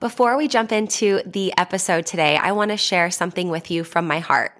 Before we jump into the episode today, I want to share something with you from my heart.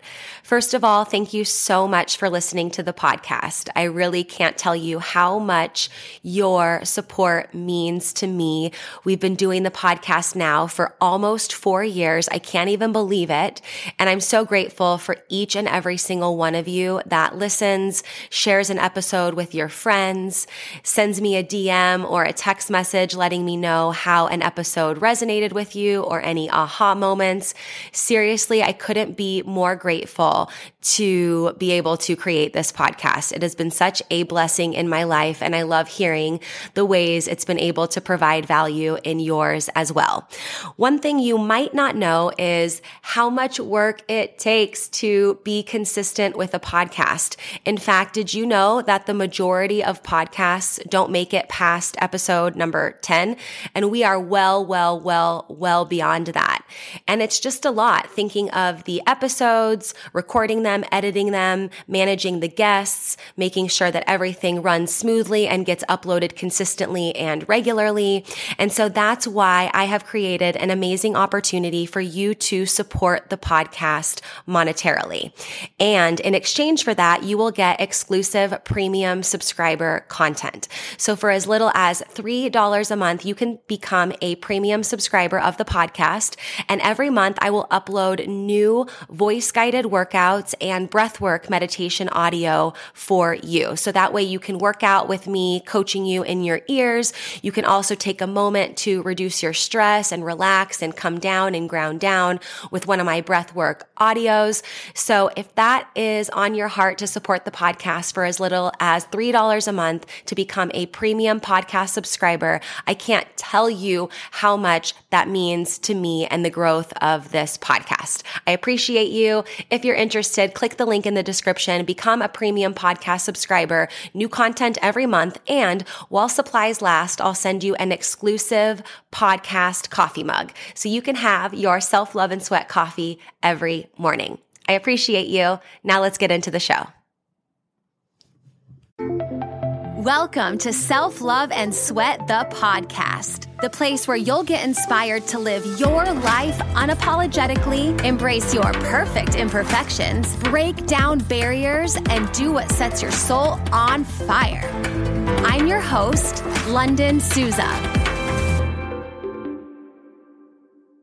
First of all, thank you so much for listening to the podcast. I really can't tell you how much your support means to me. We've been doing the podcast now for almost four years. I can't even believe it. And I'm so grateful for each and every single one of you that listens, shares an episode with your friends, sends me a DM or a text message letting me know how an episode resonated with you or any aha moments. Seriously, I couldn't be more grateful to be able to create this podcast. It has been such a blessing in my life, and I love hearing the ways it's been able to provide value in yours as well. One thing you might not know is how much work it takes to be consistent with a podcast. In fact, did you know that the majority of podcasts don't make it past episode number 10? And we are well, well, well, well beyond that. And it's just a lot thinking of the episodes, recording them, editing them, managing the guests, making sure that everything runs smoothly and gets uploaded consistently and regularly. And so that's why I have created an amazing opportunity for you to support the podcast monetarily. And in exchange for that, you will get exclusive premium subscriber content. So for as little as $3 a month, you can become a premium subscriber of the podcast. And every month I will upload new voice guided workouts workouts and breathwork meditation audio for you. So that way you can work out with me coaching you in your ears. You can also take a moment to reduce your stress and relax and come down and ground down with one of my breathwork audios. So if that is on your heart to support the podcast for as little as $3 a month to become a premium podcast subscriber, I can't tell you how much that means to me and the growth of this podcast. I appreciate you. If you're interested, click the link in the description, become a premium podcast subscriber, new content every month. And while supplies last, I'll send you an exclusive podcast coffee mug so you can have your self love and sweat coffee every morning. I appreciate you. Now let's get into the show. Welcome to Self Love and Sweat, the podcast, the place where you'll get inspired to live your life unapologetically, embrace your perfect imperfections, break down barriers, and do what sets your soul on fire. I'm your host, London Souza.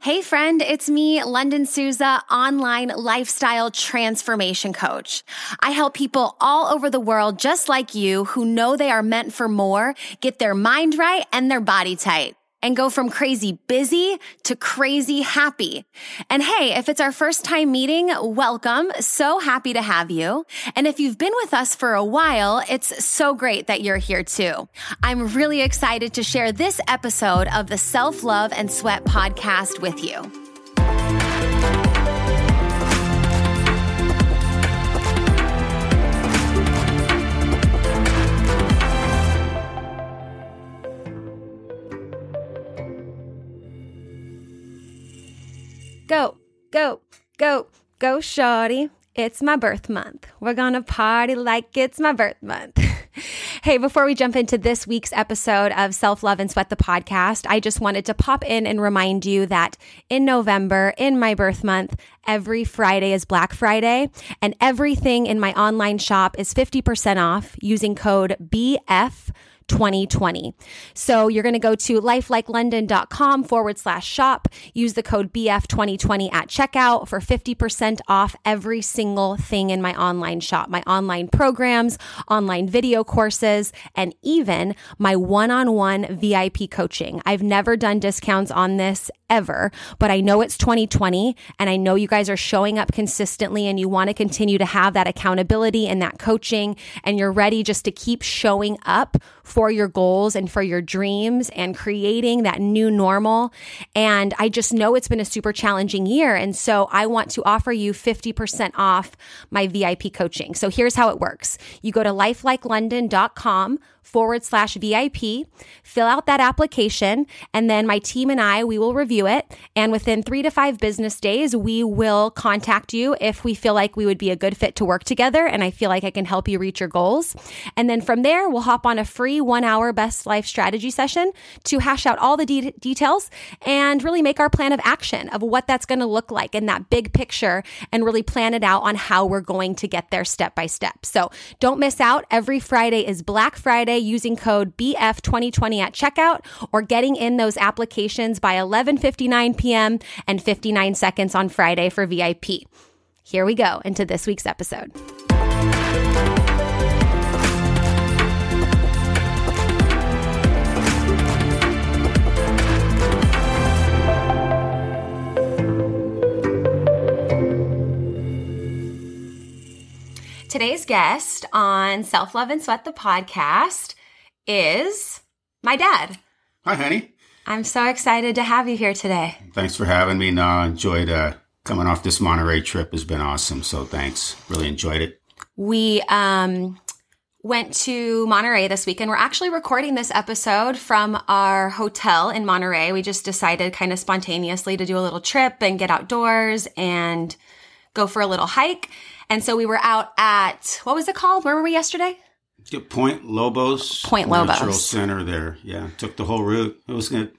Hey friend, it's me, London Souza, online lifestyle transformation coach. I help people all over the world just like you who know they are meant for more, get their mind right and their body tight and go from crazy busy to crazy happy. And hey, if it's our first time meeting, welcome. So happy to have you. And if you've been with us for a while, it's so great that you're here too. I'm really excited to share this episode of the Self Love and Sweat podcast with you. Go, go, go, go, shorty. It's my birth month. We're gonna party like it's my birth month. hey, before we jump into this week's episode of Self Love and Sweat the podcast, I just wanted to pop in and remind you that in November, in my birth month, every Friday is Black Friday, and everything in my online shop is 50% off using code BF 2020. So you're going to go to lifelikelondon.com forward slash shop. Use the code BF2020 at checkout for 50% off every single thing in my online shop, my online programs, online video courses, and even my one on one VIP coaching. I've never done discounts on this ever, but I know it's 2020 and I know you guys are showing up consistently and you want to continue to have that accountability and that coaching and you're ready just to keep showing up for your goals and for your dreams and creating that new normal. And I just know it's been a super challenging year. And so I want to offer you 50% off my VIP coaching. So here's how it works. You go to lifelikelondon.com forward slash VIP. Fill out that application, and then my team and I, we will review it. And within three to five business days, we will contact you if we feel like we would be a good fit to work together and I feel like I can help you reach your goals. And then from there, we'll hop on a free one hour best life strategy session to hash out all the de- details and really make our plan of action of what that's going to look like in that big picture and really plan it out on how we're going to get there step by step. So don't miss out. Every Friday is Black Friday using code BF2020 at checkout or getting in those applications by 11:59 p.m. and 59 seconds on Friday for VIP. Here we go into this week's episode. Today's guest on Self Love and Sweat the podcast is my dad. Hi, honey. I'm so excited to have you here today. Thanks for having me. No, I enjoyed uh, coming off this Monterey trip. Has been awesome. So thanks. Really enjoyed it. We um, went to Monterey this weekend. We're actually recording this episode from our hotel in Monterey. We just decided kind of spontaneously to do a little trip and get outdoors and go for a little hike. And so we were out at what was it called? Where were we yesterday? Point Lobos. Point Lobos. Natural Center there. Yeah. Took the whole route. It was good.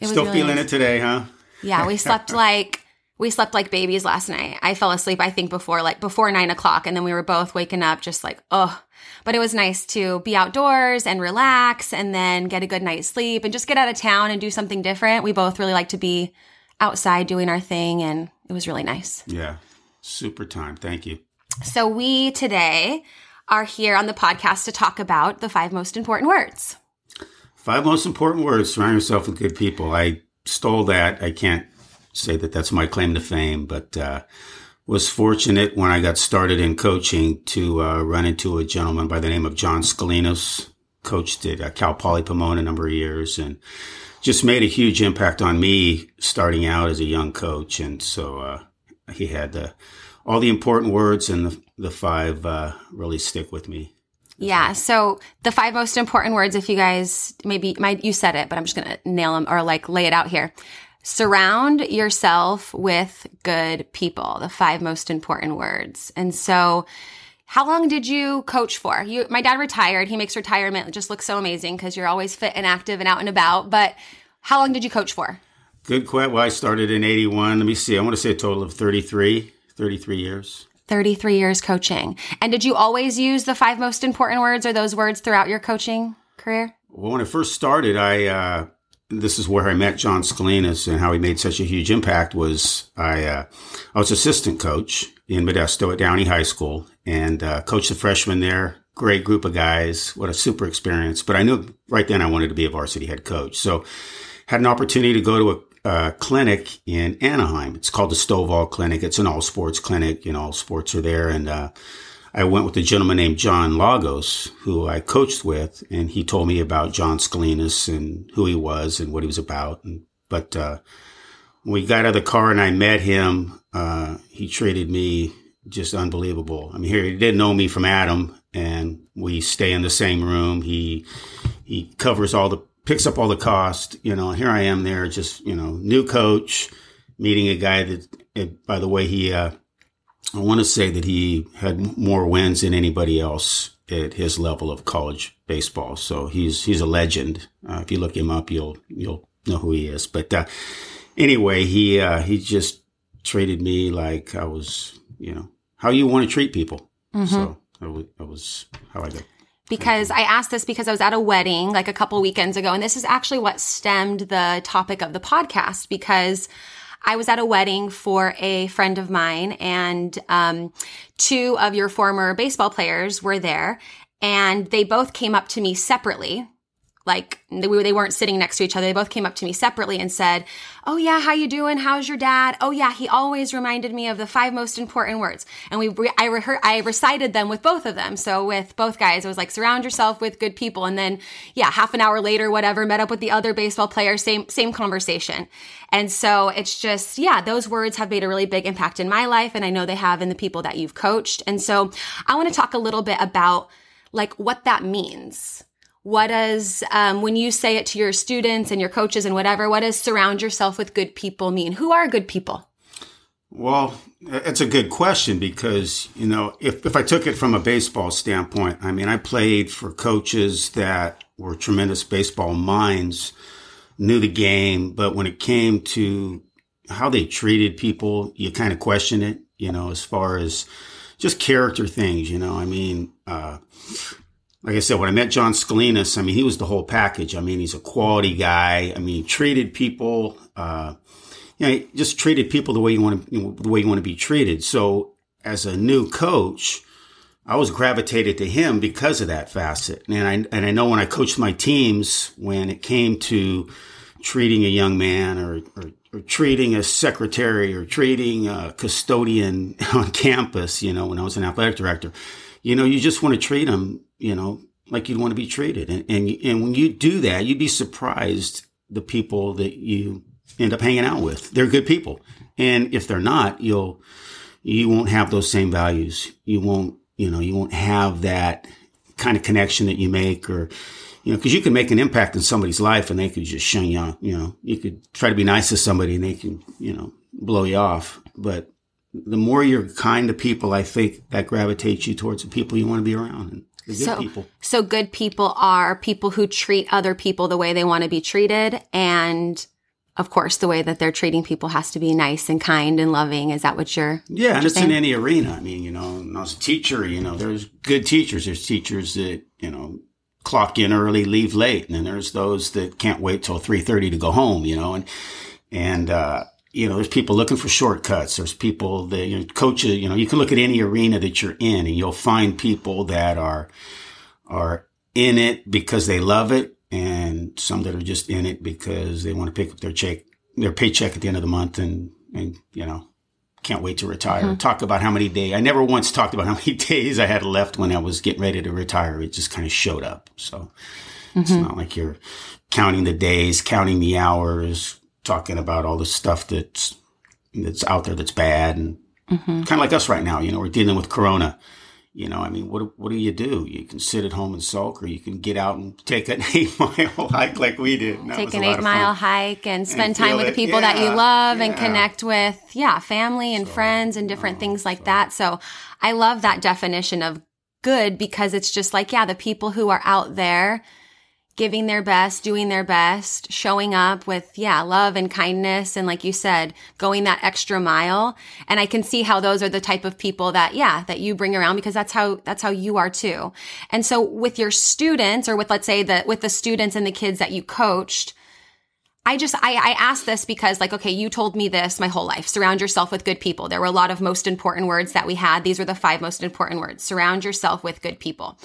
It Still really feeling nice. it today, huh? Yeah. We slept like, we slept like babies last night. I fell asleep, I think, before like before nine o'clock. And then we were both waking up just like, oh, but it was nice to be outdoors and relax and then get a good night's sleep and just get out of town and do something different. We both really like to be outside doing our thing and it was really nice. Yeah. Super time. Thank you. So, we today are here on the podcast to talk about the five most important words. Five most important words surround yourself with good people. I stole that. I can't say that that's my claim to fame, but uh, was fortunate when I got started in coaching to uh, run into a gentleman by the name of John Scolinos. Coached at uh, Cal Poly Pomona a number of years and just made a huge impact on me starting out as a young coach. And so uh, he had uh, all the important words and the, the five uh, really stick with me. Yeah. So the five most important words, if you guys maybe my, you said it, but I'm just going to nail them or like lay it out here. Surround yourself with good people. The five most important words. And so, how long did you coach for? You, my dad retired. He makes retirement just look so amazing because you're always fit and active and out and about. But how long did you coach for? Good question. Well, I started in 81. Let me see. I want to say a total of 33, 33 years. 33 years coaching. And did you always use the five most important words or those words throughout your coaching career? Well, when I first started, I, uh, this is where I met John Scolinos and how he made such a huge impact was I, uh, I was assistant coach in Modesto at Downey High School and, uh, coached the freshmen there. Great group of guys. What a super experience. But I knew right then I wanted to be a varsity head coach. So had an opportunity to go to a uh, clinic in Anaheim. It's called the Stovall Clinic. It's an all sports clinic. You know, all sports are there. And, uh, I went with a gentleman named John Lagos, who I coached with, and he told me about John Scolinos and who he was and what he was about. And, but, uh, we got out of the car and I met him, uh, he treated me just unbelievable. I mean, here he didn't know me from Adam and we stay in the same room. He, he covers all the picks up all the cost. You know, here I am there, just, you know, new coach, meeting a guy that, by the way, he, uh, I want to say that he had more wins than anybody else at his level of college baseball. So he's, he's a legend. Uh, if you look him up, you'll, you'll know who he is. But, uh, anyway, he, uh, he just treated me like I was, you know, how you want to treat people. Mm-hmm. So that was how I got because I asked this because I was at a wedding like a couple weekends ago. And this is actually what stemmed the topic of the podcast because I was at a wedding for a friend of mine and, um, two of your former baseball players were there and they both came up to me separately like they, they weren't sitting next to each other. They both came up to me separately and said, "Oh yeah, how you doing? How's your dad? Oh yeah, he always reminded me of the five most important words." And we I I recited them with both of them. So with both guys, it was like surround yourself with good people. And then yeah, half an hour later, whatever, met up with the other baseball player, same same conversation. And so it's just yeah, those words have made a really big impact in my life, and I know they have in the people that you've coached. And so I want to talk a little bit about like what that means what does um, when you say it to your students and your coaches and whatever what does surround yourself with good people mean? Who are good people? Well it's a good question because you know if, if i took it from a baseball standpoint i mean i played for coaches that were tremendous baseball minds knew the game but when it came to how they treated people you kind of question it you know as far as just character things you know i mean uh, like I said, when I met John Scolinos, I mean, he was the whole package. I mean, he's a quality guy. I mean, he treated people, uh, you know, just treated people the way you want to, you know, the way you want to be treated. So as a new coach, I was gravitated to him because of that facet. And I, and I know when I coached my teams, when it came to treating a young man or, or, or treating a secretary or treating a custodian on campus, you know, when I was an athletic director, you know, you just want to treat them you know, like you'd want to be treated. And, and, and when you do that, you'd be surprised the people that you end up hanging out with. They're good people. And if they're not, you'll, you won't have those same values. You won't, you know, you won't have that kind of connection that you make or, you know, cause you can make an impact in somebody's life and they could just shun you. You know, you could try to be nice to somebody and they can, you know, blow you off. But the more you're kind to people, I think that gravitates you towards the people you want to be around. And good so, people. So good people are people who treat other people the way they want to be treated. And of course, the way that they're treating people has to be nice and kind and loving. Is that what you're? Yeah, what and it's saying? in any arena. I mean, you know, as a teacher, you know, there's good teachers. There's teachers that you know clock in early, leave late, and then there's those that can't wait till three thirty to go home. You know, and and uh, you know, there's people looking for shortcuts. There's people that you know, coaches. You know, you can look at any arena that you're in, and you'll find people that are are in it because they love it, and some that are just in it because they want to pick up their check, their paycheck at the end of the month, and and you know, can't wait to retire. Mm-hmm. Talk about how many days. I never once talked about how many days I had left when I was getting ready to retire. It just kind of showed up. So it's Mm-hmm. not like you're counting the days, counting the hours, talking about all the stuff that's that's out there that's bad and Mm-hmm. kind of like us right now. You know, we're dealing with Corona. You know, I mean, what what do you do? You can sit at home and sulk, or you can get out and take an eight mile hike like we did. And Take an eight mile hike and spend time feel with the it. people that you Yeah, love and connect with, yeah, family and friends and different things like that. So I love that definition of good because it's just like, yeah, the people who are out there giving their best, doing their best, showing up with, yeah, love and kindness. And like you said, going that extra mile. And I can see how those are the type of people that, yeah, that you bring around because that's how, that's how you are too. And so with your students or with, let's say the, with the students and the kids that you coached, I just, I, I asked this because like, okay, you told me this my whole life. Surround yourself with good people. There were a lot of most important words that we had. These were the five most important words. Surround yourself with good people.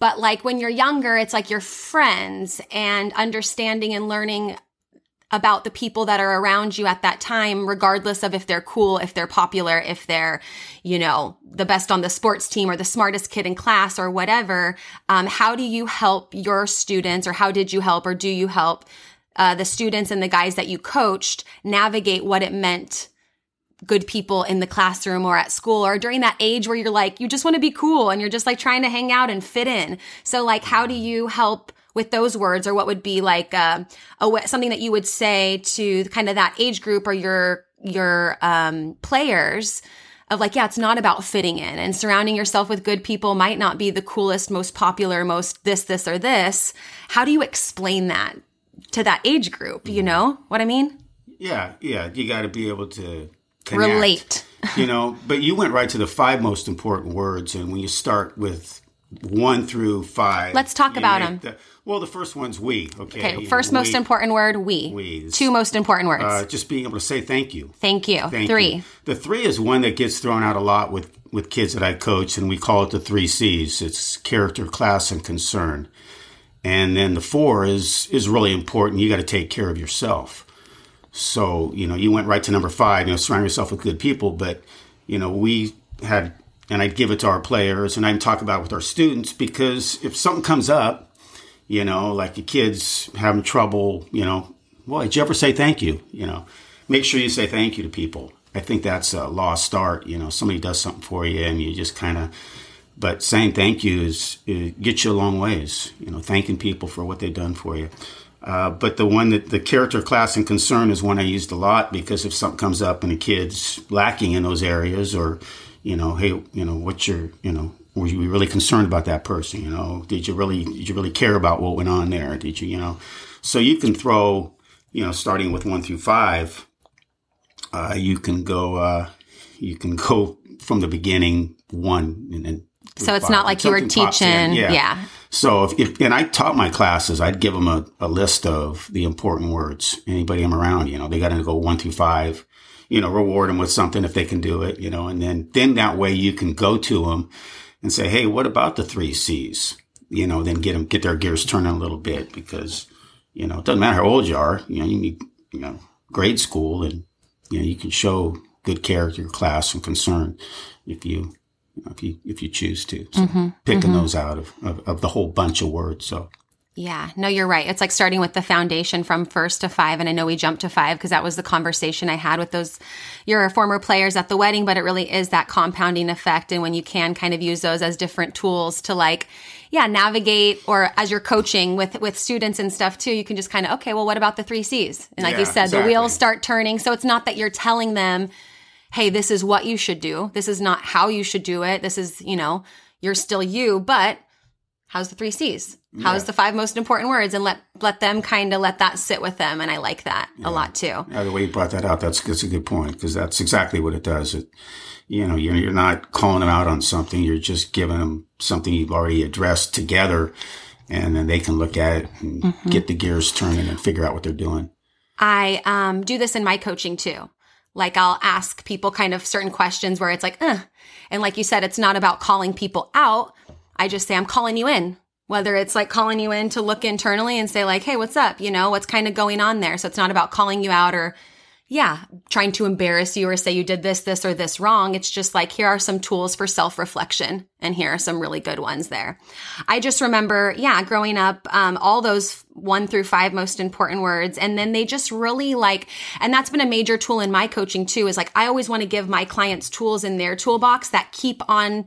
But like when you're younger, it's like your friends and understanding and learning about the people that are around you at that time, regardless of if they're cool, if they're popular, if they're, you know, the best on the sports team or the smartest kid in class or whatever. Um, how do you help your students or how did you help or do you help uh, the students and the guys that you coached navigate what it meant good people in the classroom or at school or during that age where you're like you just want to be cool and you're just like trying to hang out and fit in. So like how do you help with those words or what would be like uh, a something that you would say to kind of that age group or your your um, players of like yeah it's not about fitting in and surrounding yourself with good people might not be the coolest most popular most this this or this. How do you explain that to that age group you know what i mean? Yeah, yeah. You got to be able to connect, relate you know, but you went right to the five most important words, and when you start with one through five, Let's talk about them. the- well, the first one's we. Okay. okay you first know, most we, important word we We. two most important words Uh, just being able to say thank you. thank you Thank three you. The three is one that gets thrown out a lot with with kids that I coach, and we call it the three C's. It's character, class, and concern. And then the four is is really important. You got to take care of yourself. So you know, you went right to number five. You know, surround yourself with good people. But you know, we had, and I'd give it to our players, and I'd talk about it with our students because if something comes up, you know, like the kids having trouble, you know, well, did you ever say thank you? You know, make sure you say thank you to people. I think that's a lost start. You know, somebody does something for you and you just kind of but saying thank you is, gets you a long ways. You know, thanking people for what they've done for you. Uh, but the one that the character, class, and concern is one I used a lot because if something comes up and a kid's lacking in those areas, or you know, hey, you know, what's your, you know, were you really concerned about that person? You know, did you really did you really care about what went on there? Did you, you know, so you can throw, you know, starting with one through five, uh, you can go, uh, you can go from the beginning one and then. So it's not like you were teaching, yeah. yeah. So if, if, and I taught my classes, I'd give them a, a list of the important words. Anybody I'm around, you know, they got to go one through five. You know, reward them with something if they can do it. You know, and then then that way you can go to them and say, hey, what about the three C's? You know, then get them get their gears turning a little bit because you know it doesn't matter how old you are. You know, you need you know grade school and you know you can show good character, class, and concern if you you know, if you if you choose to. So mm-hmm, picking mm-hmm. those out of, of, of the whole bunch of words. So yeah, no, you're right. It's like starting with the foundation from first to five. And I know we jumped to five because that was the conversation I had with those your former players at the wedding, but it really is that compounding effect. And when you can kind of use those as different tools to like, yeah, navigate or as you're coaching with with students and stuff too, you can just kind of, okay, well, what about the three C's? And like yeah, you said, exactly. the wheels start turning. So it's not that you're telling them hey, this is what you should do. This is not how you should do it. This is, you know, you're still you, but how's the three C's? How's yeah. the five most important words? And let let them kind of let that sit with them. And I like that yeah. a lot too. Yeah, the way you brought that out, that's that's a good point because that's exactly what it does. It, you know, you're, you're not calling them out on something. You're just giving them something you've already addressed together, and then they can look at it and mm-hmm. get the gears turning and figure out what they're doing. I um, do this in my coaching too. Like I'll ask people kind of certain questions where it's like, uh, and like you said, it's not about calling people out. I just say, I'm calling you in. Whether it's like calling you in to look internally and say like, Hey, what's up? You know, what's kind of going on there? So it's not about calling you out or yeah, trying to embarrass you or say you did this, this, or this wrong. It's just like, here are some tools for self reflection. And here are some really good ones there. I just remember, yeah, growing up, um, all those one through five most important words. And then they just really like, and that's been a major tool in my coaching too, is like, I always want to give my clients tools in their toolbox that keep on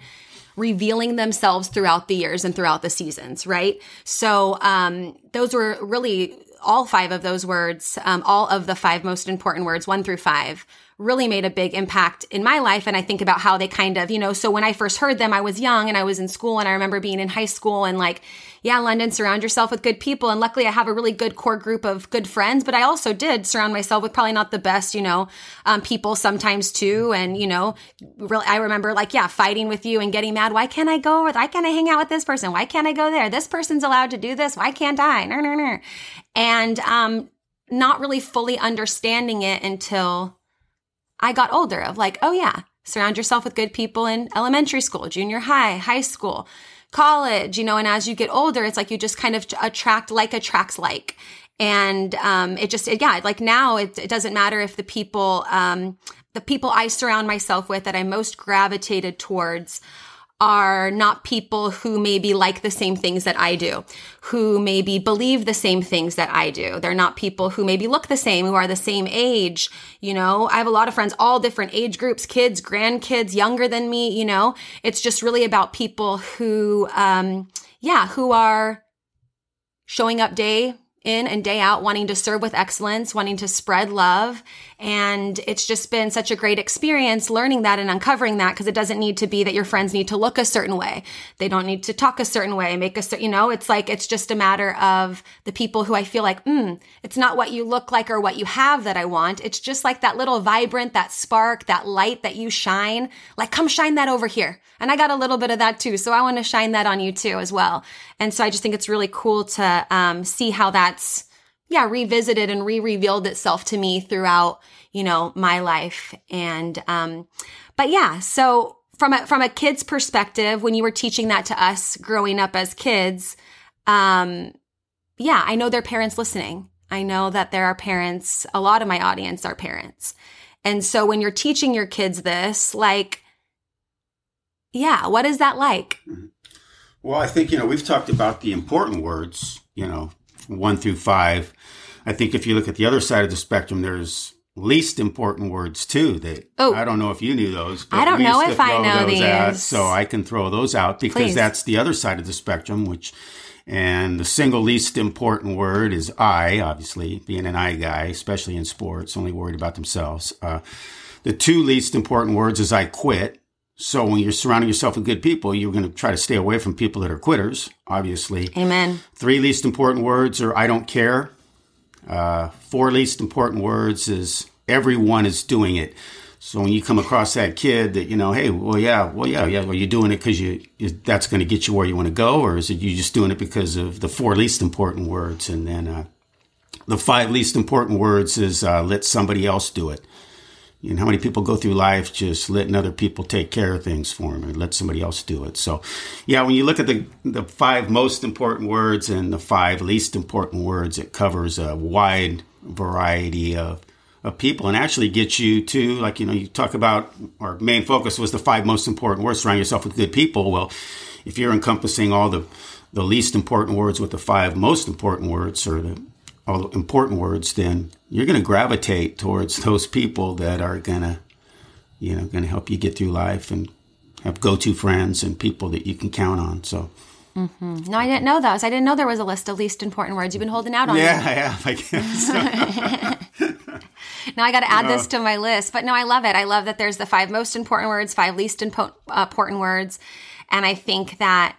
revealing themselves throughout the years and throughout the seasons, right? So, um, those were really all five of those words, um, all of the five most important words, one through five, really made a big impact in my life. And I think about how they kind of, you know, so when I first heard them, I was young and I was in school and I remember being in high school and like, yeah, London, surround yourself with good people. And luckily I have a really good core group of good friends, but I also did surround myself with probably not the best, you know, um, people sometimes too. And, you know, really, I remember like, yeah, fighting with you and getting mad. Why can't I go? Why can't I hang out with this person? Why can't I go there? This person's allowed to do this. Why can't I? No, no, no. And, um, not really fully understanding it until I got older of like, oh yeah, surround yourself with good people in elementary school, junior high, high school, college, you know, and as you get older, it's like you just kind of attract like attracts like. And um, it just, it, yeah, like now it, it, doesn't matter if the people, um, the people I surround myself with that I most gravitated towards are not people who maybe like the same things that I do, who maybe believe the same things that I do. They're not people who maybe look the same, who are the same age. You know, I have a lot of friends, all different age groups, kids, grandkids, younger than me. You know, it's just really about people who, um, yeah, who are showing up day in and day out, wanting to serve with excellence, wanting to spread love. And it's just been such a great experience learning that and uncovering that because it doesn't need to be that your friends need to look a certain way. They don't need to talk a certain way, make a certain, you know, it's like, it's just a matter of the people who I feel like, hmm, it's not what you look like or what you have that I want. It's just like that little vibrant, that spark, that light that you shine. Like, come shine that over here. And I got a little bit of that too. So I want to shine that on you too as well. And so I just think it's really cool to um, see how that's, yeah, revisited and re-revealed itself to me throughout, you know, my life. And, um, but yeah, so from a, from a kid's perspective, when you were teaching that to us growing up as kids, um, yeah, I know there are parents listening. I know that there are parents, a lot of my audience are parents. And so when you're teaching your kids this, like, yeah. What is that like? Mm-hmm. Well, I think, you know, we've talked about the important words, you know, one through five. I think if you look at the other side of the spectrum, there's least important words too that oh, I don't know if you knew those. I don't know if I know these. Out, so I can throw those out because Please. that's the other side of the spectrum, which and the single least important word is I, obviously, being an I guy, especially in sports, only worried about themselves. Uh, the two least important words is I quit. So when you're surrounding yourself with good people, you're going to try to stay away from people that are quitters, obviously. Amen. Three least important words are I don't care. Uh, four least important words is everyone is doing it. So when you come across that kid that you know, hey, well, yeah, well, yeah, yeah, well, you're doing it because you, you that's going to get you where you want to go, or is it you just doing it because of the four least important words? And then uh, the five least important words is uh, let somebody else do it. Know, how many people go through life just letting other people take care of things for them and let somebody else do it? So, yeah, when you look at the, the five most important words and the five least important words, it covers a wide variety of of people and actually gets you to like you know you talk about our main focus was the five most important words surround yourself with good people well if you're encompassing all the the least important words with the five most important words or the all the important words then you're going to gravitate towards those people that are going to you know going to help you get through life and have go-to friends and people that you can count on so Mm-hmm. No, I didn't know those. I didn't know there was a list of least important words. You've been holding out on. Yeah, I have. I guess. now I got to add no. this to my list. But no, I love it. I love that there's the five most important words, five least impo- uh, important words, and I think that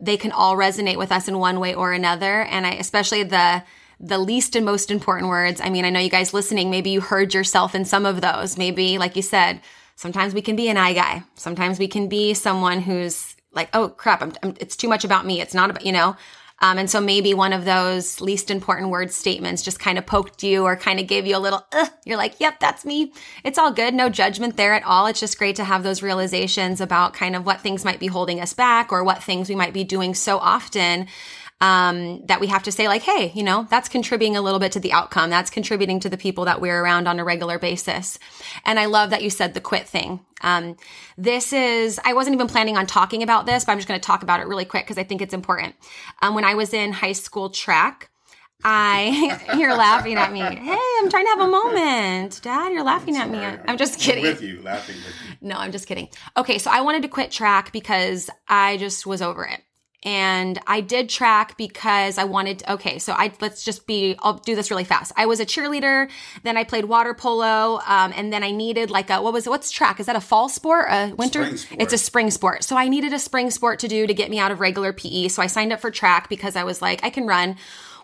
they can all resonate with us in one way or another. And I, especially the the least and most important words. I mean, I know you guys listening. Maybe you heard yourself in some of those. Maybe, like you said, sometimes we can be an I guy. Sometimes we can be someone who's like, oh crap, I'm, I'm, it's too much about me. It's not about, you know, um, and so maybe one of those least important word statements just kind of poked you or kind of gave you a little, you're like, yep, that's me. It's all good. No judgment there at all. It's just great to have those realizations about kind of what things might be holding us back or what things we might be doing so often um, that we have to say like, hey, you know, that's contributing a little bit to the outcome. That's contributing to the people that we're around on a regular basis. And I love that you said the quit thing. Um, this is, I wasn't even planning on talking about this, but I'm just going to talk about it really quick because I think it's important. Um, when I was in high school track, I, you're laughing at me. Hey, I'm trying to have a moment. Dad, you're laughing at me. I'm just kidding. With you, laughing with you. No, I'm just kidding. Okay, so I wanted to quit track because I just was over it and I did track because I wanted to, okay, so I let's just be I'll do this really fast. I was a cheerleader, then I played water polo, um, and then I needed like a what was it, what's track? Is that a fall sport? A winter? Sport. It's a spring sport. So I needed a spring sport to do to get me out of regular PE. So I signed up for track because I was like, I can run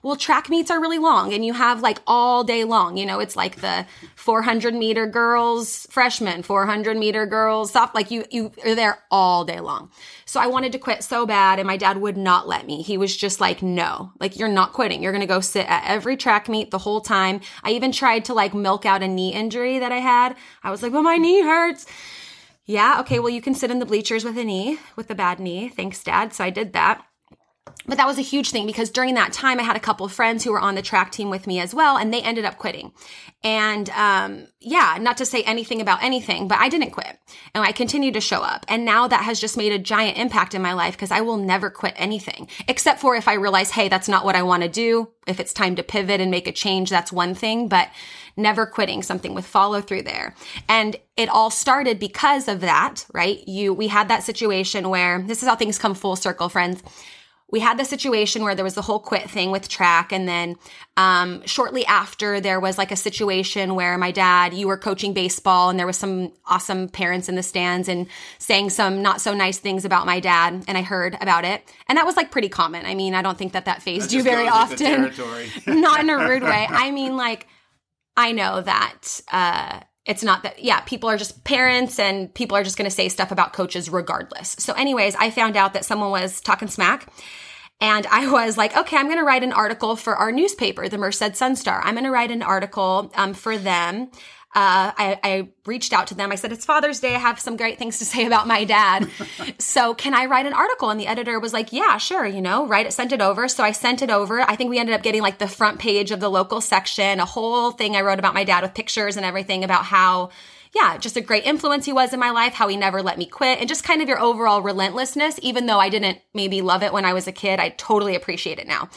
well, track meets are really long and you have like all day long. You know, it's like the 400 meter girls freshman, 400 meter girls soft, like you, you are there all day long. So I wanted to quit so bad and my dad would not let me. He was just like, no, like you're not quitting. You're going to go sit at every track meet the whole time. I even tried to like milk out a knee injury that I had. I was like, well, my knee hurts. Yeah. Okay. Well, you can sit in the bleachers with a knee, with a bad knee. Thanks, dad. So I did that but that was a huge thing because during that time I had a couple of friends who were on the track team with me as well, and they ended up quitting. And um, yeah, not to say anything about anything, but I didn't quit, and I continued to show up. And now that has just made a giant impact in my life because I will never quit anything, except for if I realize, hey, that's not what I want to do. If it's time to pivot and make a change, that's one thing. But never quitting something with follow through there. And it all started because of that, right? You, we had that situation where this is how things come full circle, friends we had the situation where there was the whole quit thing with track. And then um, shortly after, there was like a situation where my dad, you were coaching baseball, and there was some awesome parents in the stands and saying some not so nice things about my dad. And I heard about it. And that was like pretty common. I mean, I don't think that that phased you very often. not in a rude way. I mean, like, I know that. Uh, it's not that, yeah, people are just parents and people are just going to say stuff about coaches regardless. So, anyways, I found out that someone was talking smack. And I was like, okay, I'm going to write an article for our newspaper, the Merced Sun Star. I'm going to write an article um, for them. Uh, I, I, reached out to them. I said, It's Father's Day. I have some great things to say about my dad. so, can I write an article? And the editor was like, Yeah, sure, you know, write it, sent it over. So, I sent it over. I think we ended up getting like the front page of the local section, a whole thing I wrote about my dad with pictures and everything about how yeah, just a great influence he was in my life, how he never let me quit, and just kind of your overall relentlessness. Even though I didn't maybe love it when I was a kid, I totally appreciate it now.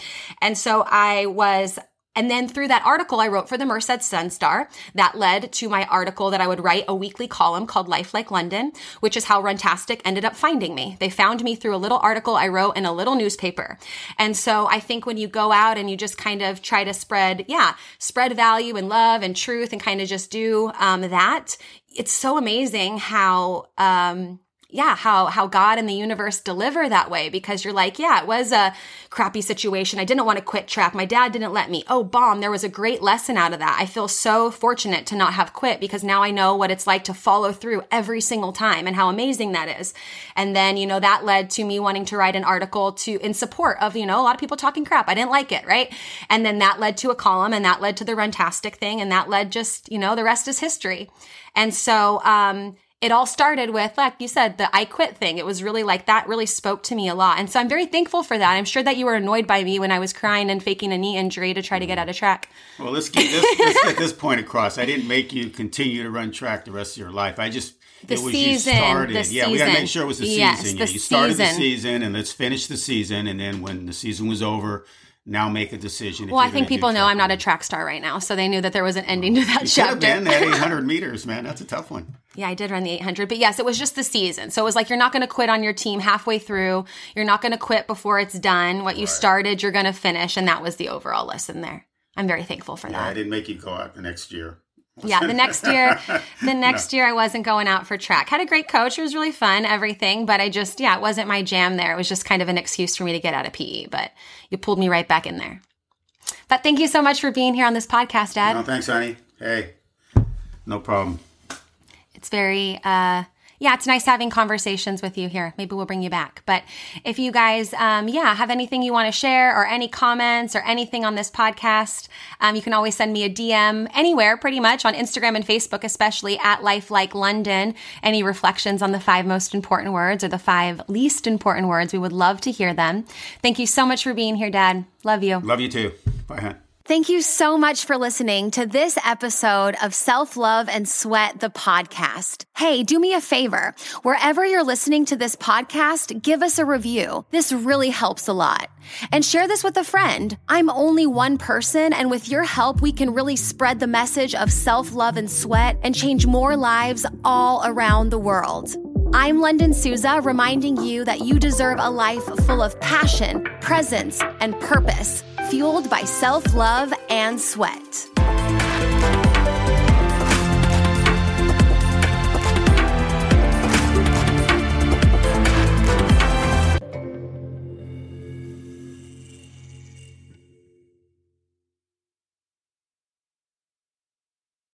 And so I was And then through that article I wrote for the Merced Sun Star, that led to my article that I would write a weekly column called Life Like London, which is how Runtastic ended up finding me. They found me through a little article I wrote in a little newspaper. And so I think when you go out and you just kind of try to spread, yeah, spread value and love and truth and kind of just do um, that, it's so amazing how, um, yeah, how, how God and the universe deliver that way because you're like, yeah, it was a crappy situation. I didn't want to quit track. My dad didn't let me. Oh, bomb. There was a great lesson out of that. I feel so fortunate to not have quit because now I know what it's like to follow through every single time and how amazing that is. And then, you know, that led to me wanting to write an article to, in support of, you know, a lot of people talking crap. I didn't like it, right? And then that led to a column and that led to the Runtastic thing and that led just, you know, the rest is history. And so, um, it all started with, like you said, the I quit thing. It was really like that really spoke to me a lot. And so I'm very thankful for that. I'm sure that you were annoyed by me when I was crying and faking a knee injury to try to get mm. out of track. Well, let's get this, let's get this point across. I didn't make you continue to run track the rest of your life. I just, the it was season, you started. the yeah, we got to make sure it was the Yes, season. the yeah, you started the season. season and let's finish the season. And then when the season was over, now make a decision. if Well, I think people know I'm not a track star right now, so they knew that there was an ending to that. You chapter. been that 800 meters, man. That's a tough one. Yeah, I did run the 800, but yes, it was just the season. So it was like you're not going to quit on your team halfway through. You're not going to quit before it's done. What you started, you're going to finish, and that was the overall lesson there. I'm very thankful for I that. I didn't make you go out the next year. Yeah, the next year, the next year I wasn't going out for track. Had a great coach. It was really fun, everything, but I just, yeah, it wasn't my jam there. It was just kind of an excuse for me to get out of PE, but you pulled me right back in there. But thank you so much for being here on this podcast, Dad. No, thanks, honey. Hey, no problem. it's very uh yeah it's nice having conversations with you here. Maybe we'll bring you back. But if you guys um yeah have anything you want to share or any comments or anything on this podcast um, you can always send me a dm anywhere pretty much on instagram and facebook especially at life like london. Any reflections on the five most important words or the five least important words? We would love to hear them. Thank you so much for being here dad. Love you. Love you too. Bye, hon. Thank you so much for listening to this episode of Self Love and Sweat, the podcast. Hey, do me a favor. Wherever you're listening to this podcast, give us a review. This really helps a lot. And share this with a friend. I'm only one person, and with your help, we can really spread the message of self love and sweat and change more lives all around the world. I'm London Souza, reminding you that you deserve a life full of passion, presence, and purpose, fueled by self love and sweat.